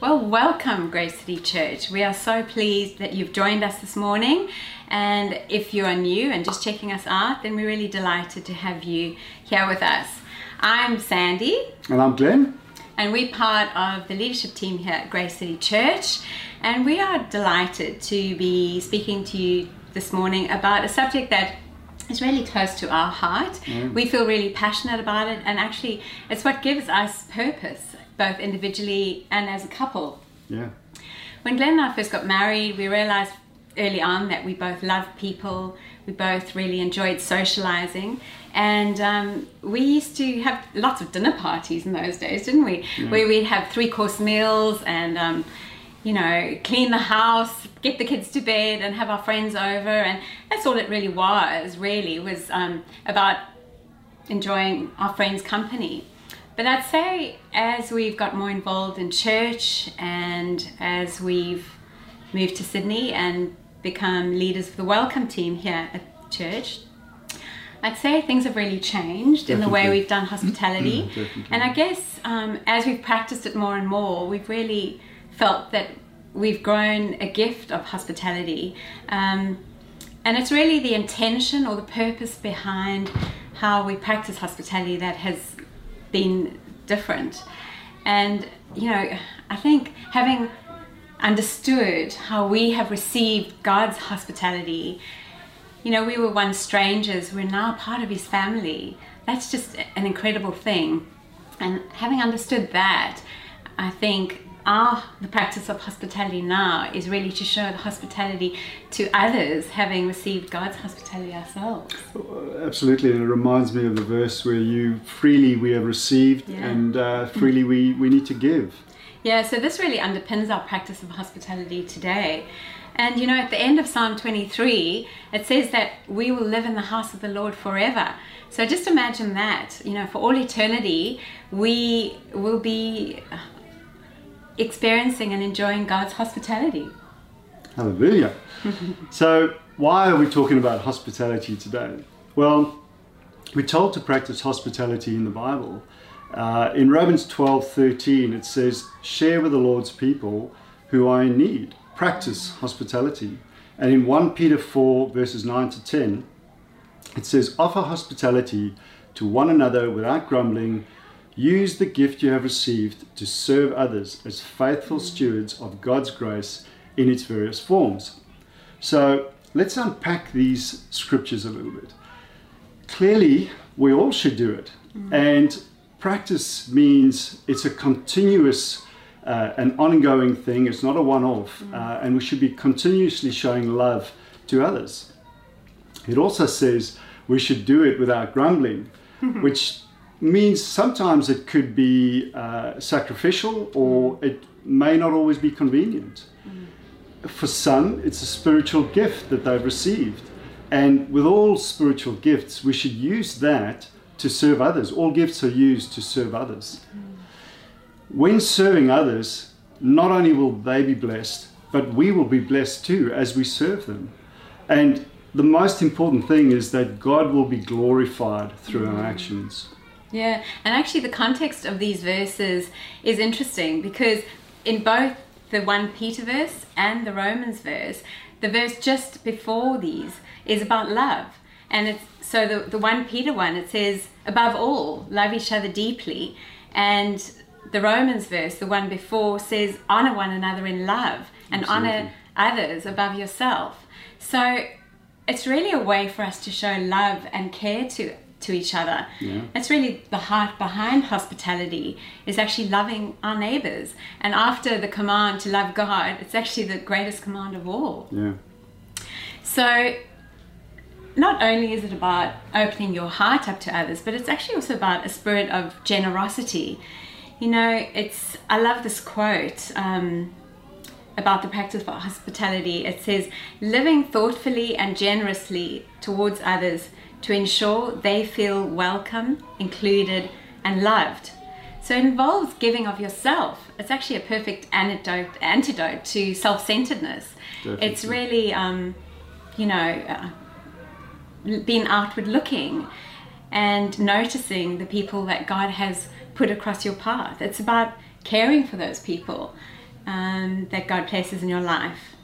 Well, welcome, Grace City Church. We are so pleased that you've joined us this morning. And if you are new and just checking us out, then we're really delighted to have you here with us. I'm Sandy. And I'm Glenn. And we're part of the leadership team here at Grace City Church. And we are delighted to be speaking to you this morning about a subject that is really close to our heart. Mm. We feel really passionate about it, and actually, it's what gives us purpose both individually and as a couple. Yeah. When Glenn and I first got married, we realized early on that we both loved people, we both really enjoyed socializing, and um, we used to have lots of dinner parties in those days, didn't we? Yeah. Where we'd have three course meals and um, you know, clean the house, get the kids to bed, and have our friends over, and that's all it really was. Really, was um, about enjoying our friends' company. But I'd say as we've got more involved in church and as we've moved to Sydney and become leaders of the welcome team here at church, I'd say things have really changed Definitely. in the way we've done hospitality. and I guess um, as we've practiced it more and more, we've really felt that we've grown a gift of hospitality. Um, and it's really the intention or the purpose behind how we practice hospitality that has been different. And, you know, I think having understood how we have received God's hospitality, you know, we were once strangers, we're now part of His family. That's just an incredible thing. And having understood that, I think our the practice of hospitality now is really to show the hospitality to others having received God's hospitality ourselves. Absolutely, and it reminds me of the verse where you freely we have received yeah. and uh, freely we, we need to give. Yeah, so this really underpins our practice of hospitality today. And you know, at the end of Psalm 23, it says that we will live in the house of the Lord forever. So just imagine that, you know, for all eternity, we will be experiencing and enjoying God's hospitality. Hallelujah. so, why are we talking about hospitality today? Well, we're told to practice hospitality in the Bible. Uh, in Romans 12 13, it says, Share with the Lord's people who are in need. Practice hospitality. And in 1 Peter 4, verses 9 to 10, it says, Offer hospitality to one another without grumbling Use the gift you have received to serve others as faithful stewards of God's grace in its various forms. So let's unpack these scriptures a little bit. Clearly, we all should do it. Mm-hmm. And practice means it's a continuous uh, an ongoing thing. It's not a one off. Mm-hmm. Uh, and we should be continuously showing love to others. It also says we should do it without grumbling, which means sometimes it could be uh, sacrificial or mm. it may not always be convenient. Mm. For some, it's a spiritual gift that they've received. And with all spiritual gifts, we should use that to serve others. All gifts are used to serve others. Mm. When serving others, not only will they be blessed, but we will be blessed too as we serve them. And the most important thing is that God will be glorified through mm. our actions. Yeah, and actually, the context of these verses is interesting because in both the 1 Peter verse and the Romans verse, the verse just before these is about love. And it's so the, the 1 Peter one, it says, above all, love each other deeply. And the Romans verse, the one before, says, honor one another in love and Absolutely. honor others above yourself. So it's really a way for us to show love and care to to each other. Yeah. That's really the heart behind hospitality is actually loving our neighbors. And after the command to love God, it's actually the greatest command of all. Yeah. So not only is it about opening your heart up to others, but it's actually also about a spirit of generosity. You know, it's I love this quote um, about the practice of hospitality. It says, "Living thoughtfully and generously towards others to ensure they feel welcome, included, and loved. So it involves giving of yourself. It's actually a perfect antidote, antidote to self centeredness. It's really, um, you know, uh, being outward looking and noticing the people that God has put across your path. It's about caring for those people. um, that God places in your life.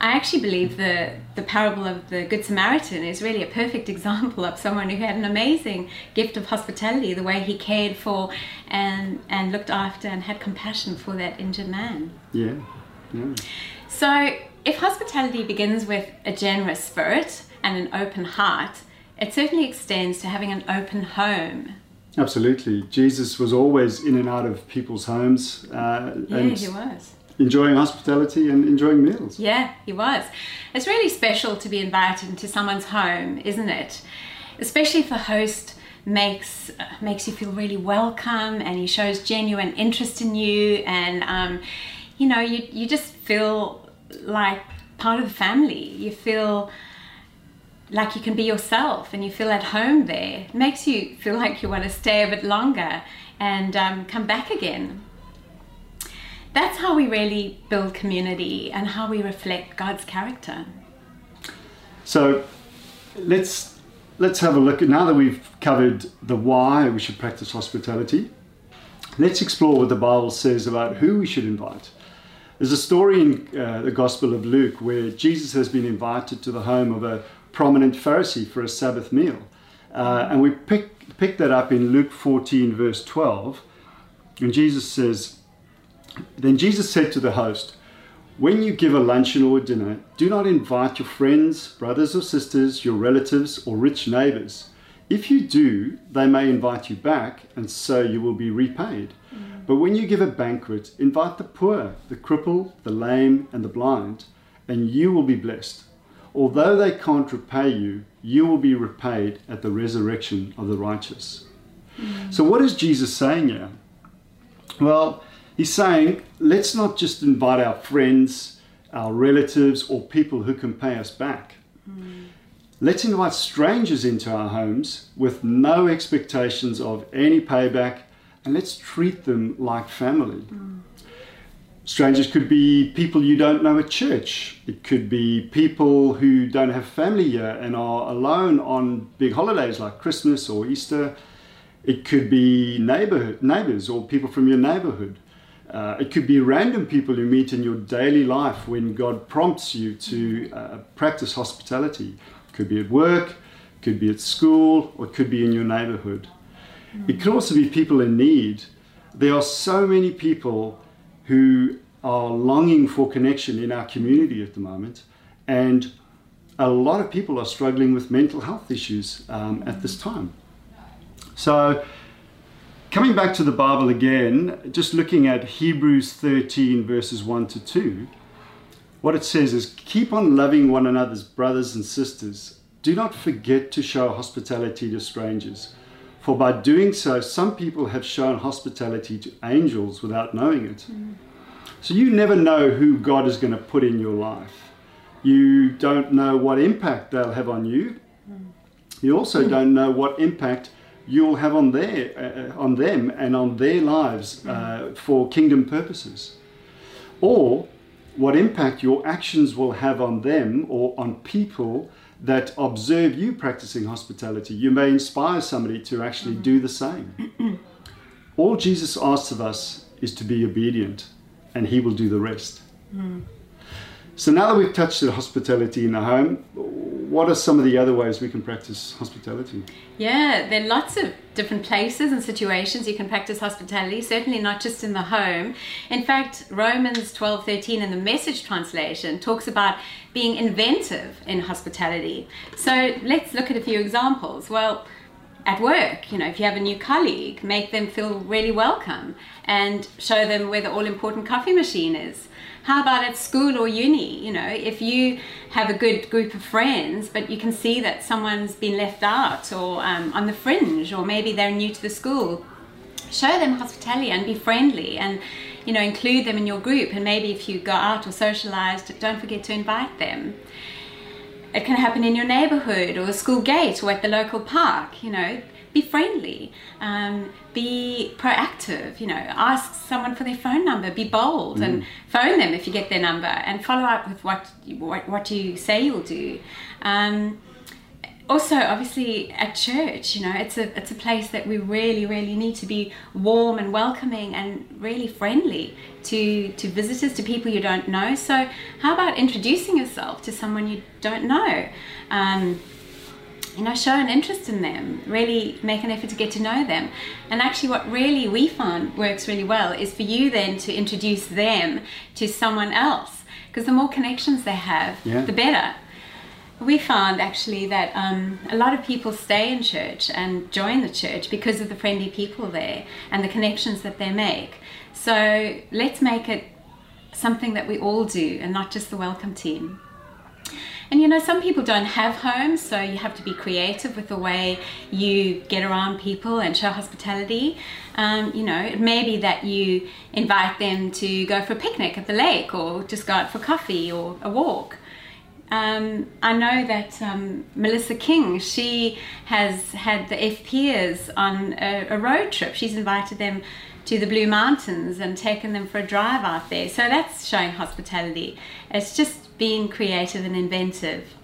I actually believe the, the parable of the Good Samaritan is really a perfect example of someone who had an amazing gift of hospitality, the way he cared for and, and looked after and had compassion for that injured man. Yeah. yeah. So, if hospitality begins with a generous spirit and an open heart, it certainly extends to having an open home. Absolutely. Jesus was always in and out of people's homes. Uh, yeah, he was enjoying hospitality and enjoying meals. Yeah, he was. It's really special to be invited into someone's home, isn't it? Especially if the host makes makes you feel really welcome and he shows genuine interest in you and um, you know you you just feel like part of the family. You feel like you can be yourself and you feel at home there. It makes you feel like you want to stay a bit longer and um, come back again that's how we really build community and how we reflect God's character. So let's let's have a look at now that we've covered the why we should practice hospitality. Let's explore what the Bible says about who we should invite. There's a story in uh, the Gospel of Luke where Jesus has been invited to the home of a prominent Pharisee for a Sabbath meal. Uh, and we pick, pick that up in Luke 14, verse 12. And Jesus says, then Jesus said to the host, When you give a luncheon or a dinner, do not invite your friends, brothers or sisters, your relatives, or rich neighbors. If you do, they may invite you back, and so you will be repaid. Mm. But when you give a banquet, invite the poor, the crippled, the lame, and the blind, and you will be blessed. Although they can't repay you, you will be repaid at the resurrection of the righteous. Mm. So, what is Jesus saying here? Well, He's saying, let's not just invite our friends, our relatives, or people who can pay us back. Mm. Let's invite strangers into our homes with no expectations of any payback, and let's treat them like family. Mm. Strangers could be people you don't know at church. It could be people who don't have family here and are alone on big holidays like Christmas or Easter. It could be neighbor, neighbors or people from your neighborhood. Uh, it could be random people you meet in your daily life when God prompts you to uh, practice hospitality. It could be at work, it could be at school, or it could be in your neighborhood. Mm. It could also be people in need. There are so many people who are longing for connection in our community at the moment, and a lot of people are struggling with mental health issues um, at this time. So, Coming back to the Bible again, just looking at Hebrews 13, verses 1 to 2, what it says is keep on loving one another's brothers and sisters. Do not forget to show hospitality to strangers, for by doing so, some people have shown hospitality to angels without knowing it. Mm. So you never know who God is going to put in your life. You don't know what impact they'll have on you. Mm. You also mm. don't know what impact you'll have on their uh, on them and on their lives uh, for kingdom purposes or what impact your actions will have on them or on people that observe you practicing hospitality you may inspire somebody to actually mm-hmm. do the same all jesus asks of us is to be obedient and he will do the rest mm. So now that we've touched the hospitality in the home what are some of the other ways we can practice hospitality? Yeah, there are lots of different places and situations you can practice hospitality, certainly not just in the home. In fact, Romans 12 13 in the message translation talks about being inventive in hospitality. So let's look at a few examples. Well, at work, you know, if you have a new colleague, make them feel really welcome and show them where the all important coffee machine is. How about at school or uni? You know, if you have a good group of friends, but you can see that someone's been left out or um, on the fringe, or maybe they're new to the school, show them hospitality and be friendly and you know include them in your group. And maybe if you go out or socialize don't forget to invite them it can happen in your neighborhood or the school gate or at the local park you know be friendly, um, be proactive, you know, ask someone for their phone number, be bold mm. and phone them if you get their number and follow up with what, what, what you say you'll do. Um, also obviously at church you know it's a it's a place that we really really need to be warm and welcoming and really friendly to to visitors to people you don't know. So how about introducing yourself to someone you don't know? Um, you know show an interest in them really make an effort to get to know them. And actually what really we find works really well is for you then to introduce them to someone else because the more connections they have Yeah. the better we found actually that um, a lot of people stay in church and join the church because of the friendly people there and the connections that they make. So let's make it something that we all do and not just the welcome team. And you know, some people don't have homes, so you have to be creative with the way you get around people and show hospitality. Um, you know, it may be that you invite them to go for a picnic at the lake or just go out for coffee or a walk. Um, I know that um, Melissa King, she has had the FPers on a, a road trip. She's invited them to the Blue Mountains and taken them for a drive out there. So that's showing hospitality. It's just being creative and inventive.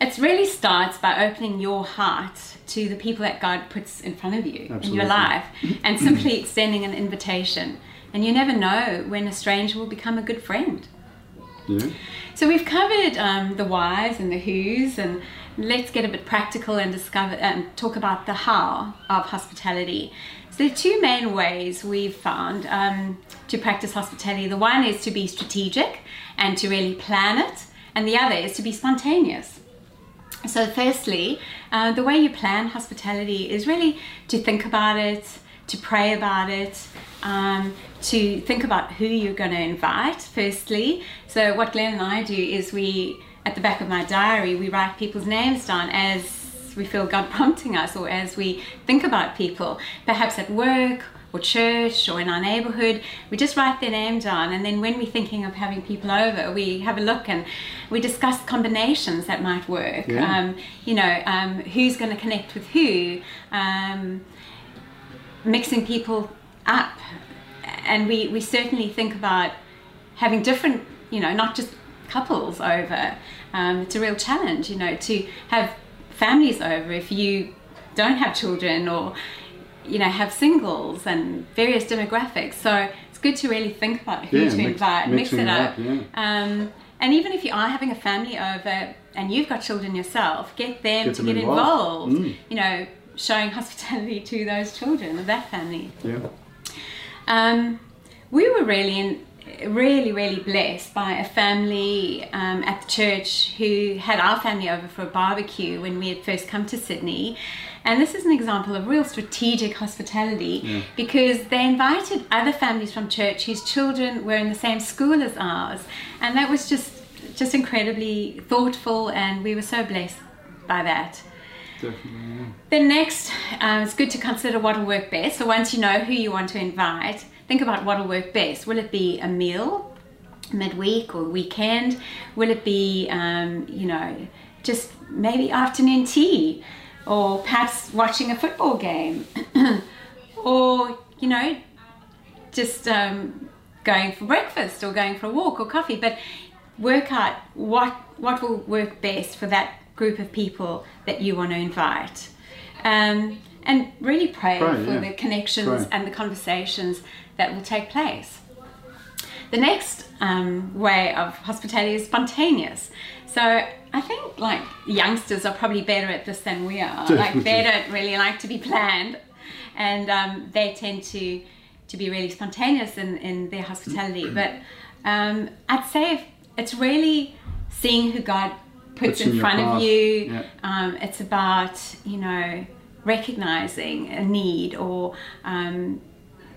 It really starts by opening your heart to the people that God puts in front of you in your life and simply extending an invitation. And you never know when a stranger will become a good friend. So we've covered um, the whys and the whos, and let's get a bit practical and discover and talk about the how of hospitality. So are two main ways we've found um, to practice hospitality. The one is to be strategic and to really plan it, and the other is to be spontaneous. So, firstly, uh, the way you plan hospitality is really to think about it, to pray about it, um, to think about who you're going to invite, firstly. So, what Glenn and I do is we, at the back of my diary, we write people's names down as we feel God prompting us or as we think about people, perhaps at work or church or in our neighborhood, we just write their name down. And then when we're thinking of having people over, we have a look and we discuss combinations that might work. Yeah. Um, you know, um, who's going to connect with who, um, mixing people up. And we, we certainly think about having different, you know, not just couples over. Um, it's a real challenge, you know, to have families over if you don't have children or you know have singles and various demographics so it's good to really think about who Yeah, to mix- invite mix it up, up, yeah. um, and even if you are having a family over and you've got children yourself get them Get to them get involved. involved Mm. you know showing hospitality to those children of that family Yeah. um, we were really in, really really blessed by a family um, at the church who had our family over for a barbecue when we had first come to Sydney. And this is an example of real strategic hospitality because they invited other families from church whose children were in the same school as ours, and that was just just incredibly thoughtful, and we were so blessed by that. Definitely. Then next, um, it's good to consider what will work best. So once you know who you want to invite, think about what will work best. Will it be a meal midweek or weekend? Will it be, um, you know, just maybe afternoon tea, or perhaps watching a football game, or you know, just um, going for breakfast or going for a walk or coffee, but work out what what will work best for that group of people that you want to invite, um, and really pray, Pray, for yeah. the connections Pray. and the conversations that will take place. The next um, way of hospitality is spontaneous. So I think like youngsters are probably better at this than we are. Like they don't really like to be planned, and um, they tend to to be really spontaneous in, in their hospitality. But um, I'd say it's really seeing who God puts, Puts in, in front of you. yeah. Um, it's about you know recognizing a need or um,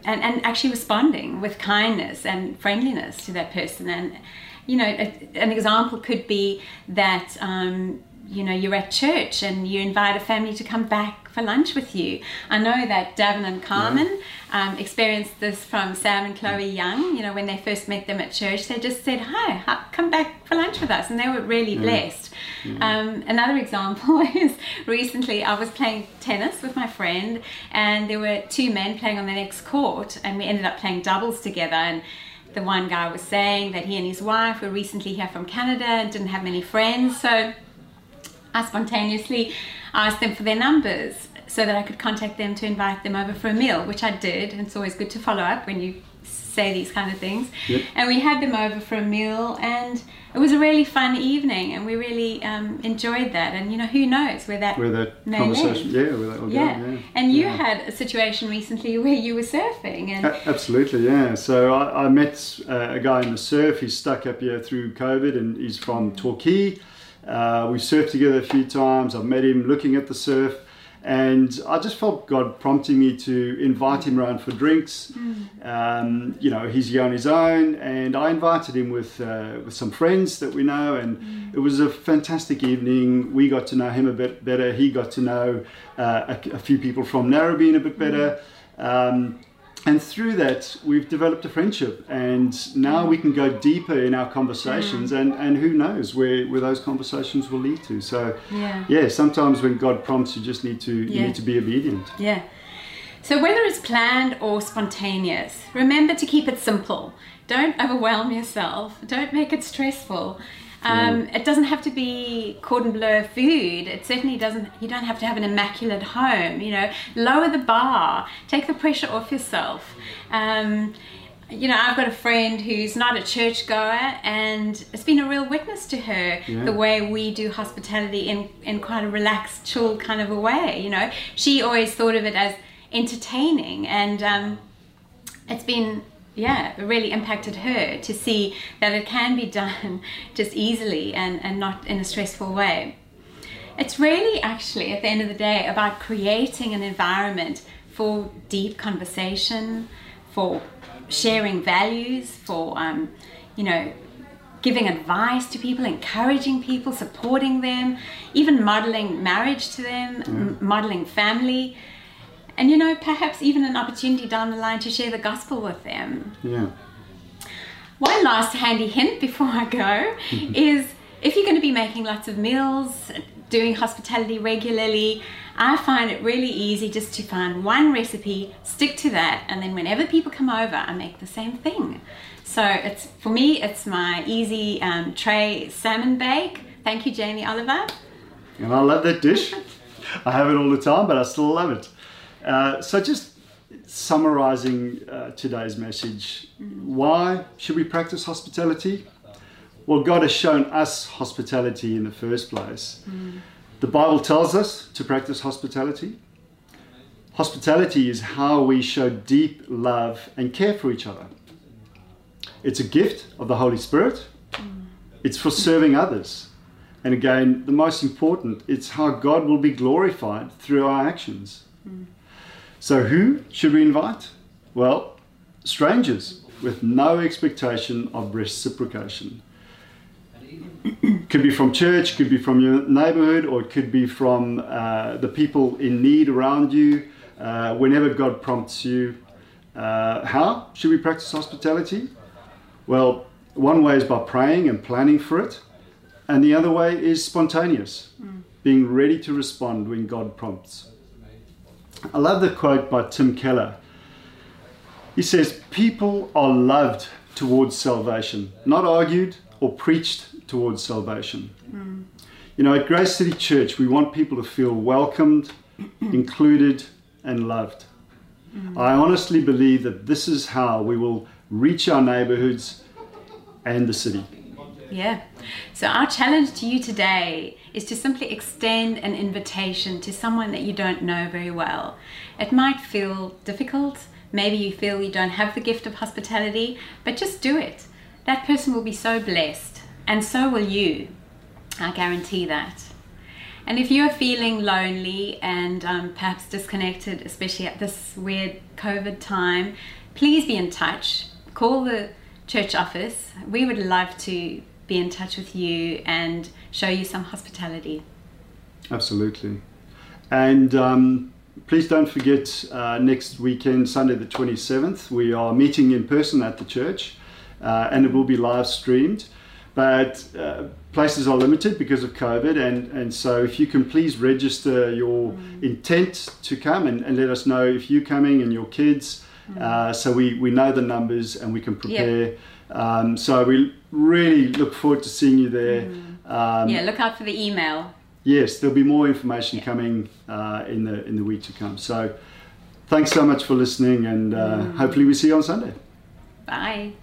and, and actually responding with kindness and friendliness to that person. And, you know, a, an example could be that, um, you know, you're at church and you invite a family to come back for lunch with you. I know that Davin and Carmen um, experienced this from Sam and Chloe Young. You know, when they first met them at church, they just said, Hi, come back for lunch with us. And they were really blessed. Um, another example is recently I was playing tennis with my friend, and there were two men playing on the next court, and we ended up playing doubles together. And the one guy was saying that he and his wife were recently here from Canada and didn't have many friends, so I spontaneously asked them for their numbers so that I could contact them to invite them over for a meal, which I did. And it's always good to follow up when you say these kind of things. Yep. And we had them over for a meal, and it was a really fun evening, and we really um, enjoyed that. And you know, who knows where that Where that conversation, lead. yeah, where that will Yeah. go. Yeah. And you Yeah. had a situation recently where you were surfing, and A- Absolutely, yeah. So I, I met uh, a guy in the surf. He's stuck up here through COVID, and he's from Torquay. Uh, we surfed together a few times. I've met him looking at the surf, and I just felt God prompting me to invite him around for drinks. Um, you know, he's here on his own, and I invited him with uh, with some friends that we know, and it was a fantastic evening. We got to know him a bit better. He got to know uh, a, a few people from Narrabeen a bit better. Um, and through that, we've developed a friendship, and now we can go deeper in our conversations, mm. and, and who knows where, where those conversations will lead to. So, Yeah. yeah, sometimes when God prompts, you just need to you need to be obedient. Yeah. So whether it's planned or spontaneous, remember to keep it simple. Don't overwhelm yourself. Don't make it stressful. Um, It doesn't have to be cordon bleu food. It certainly doesn't. You don't have to have an immaculate home. You know, lower the bar. Take the pressure off yourself. Um, you know, I've got a friend who's not a churchgoer, and it's been a real witness to her Yeah. the way we do hospitality in in quite a relaxed, chill kind of a way. You know, she always thought of it as entertaining, and um, it's been yeah it really impacted her to see that it can be done just easily and and not in a stressful way. It's really actually at the end of the day about creating an environment for deep conversation, for sharing values, for um, you know giving advice to people, encouraging people, supporting them, even modeling marriage to them, m- modeling family, and you know perhaps even an opportunity down the line to share the gospel with them. Yeah. One last handy hint before I go is if you're going to be making lots of meals, doing hospitality regularly, I find it really easy just to find one recipe, stick to that, and then whenever people come over, I make the same thing. So it's for me, it's my easy um, tray salmon bake. Thank you, Jamie Oliver. And I love that dish. I have it all the time, but I still love it. Uh, so, just summarizing uh, today's message why should we practice hospitality? Well, God has shown us hospitality in the first place. The Bible tells us to practice hospitality. Hospitality is how we show deep love and care for each other. It's a gift of the Holy Spirit. It's for serving others. And again, the most important, it's how God will be glorified through our actions. So, who should we invite? Well, strangers with no expectation of reciprocation. could be from church, could be from your neighborhood, or it could be from uh, the people in need around you. Uh, whenever God prompts you, uh, how should we practice hospitality? Well, one way is by praying and planning for it, and the other way is spontaneous, being ready to respond when God prompts. I love the quote by Tim Keller. He says, People are loved towards salvation, not argued or preached towards salvation. Hmm. You know, at Grace City Church, we want people to feel welcomed, included, and loved. Hmm. I honestly believe that this is how we will reach our neighborhoods and the city. Yeah. So, our challenge to you today is to simply extend an invitation to someone that you don't know very well. It might feel difficult. Maybe you feel you don't have the gift of hospitality, but just do it. That person will be so blessed, and so will you. I guarantee that. And if you're feeling lonely and um, perhaps disconnected, especially at this weird COVID time, please be in touch. Call the church office. We would love to be in touch with you and show you some hospitality. Absolutely. And um, please don't forget uh, next weekend, Sunday the 27th, we are meeting in person at the church uh, and it will be live streamed. But uh, places are limited because of COVID, and, and so if you can please register your intent to come and, and let us know if you're coming and your kids, uh, so we, we know the numbers and we can prepare. Um, so we really look forward to seeing you there. Um, Yeah, look out for the email. yes, there'll be more information coming uh, in the in the week to come. So, thanks so much for listening, and uh, hopefully we see you on Sunday. Bye.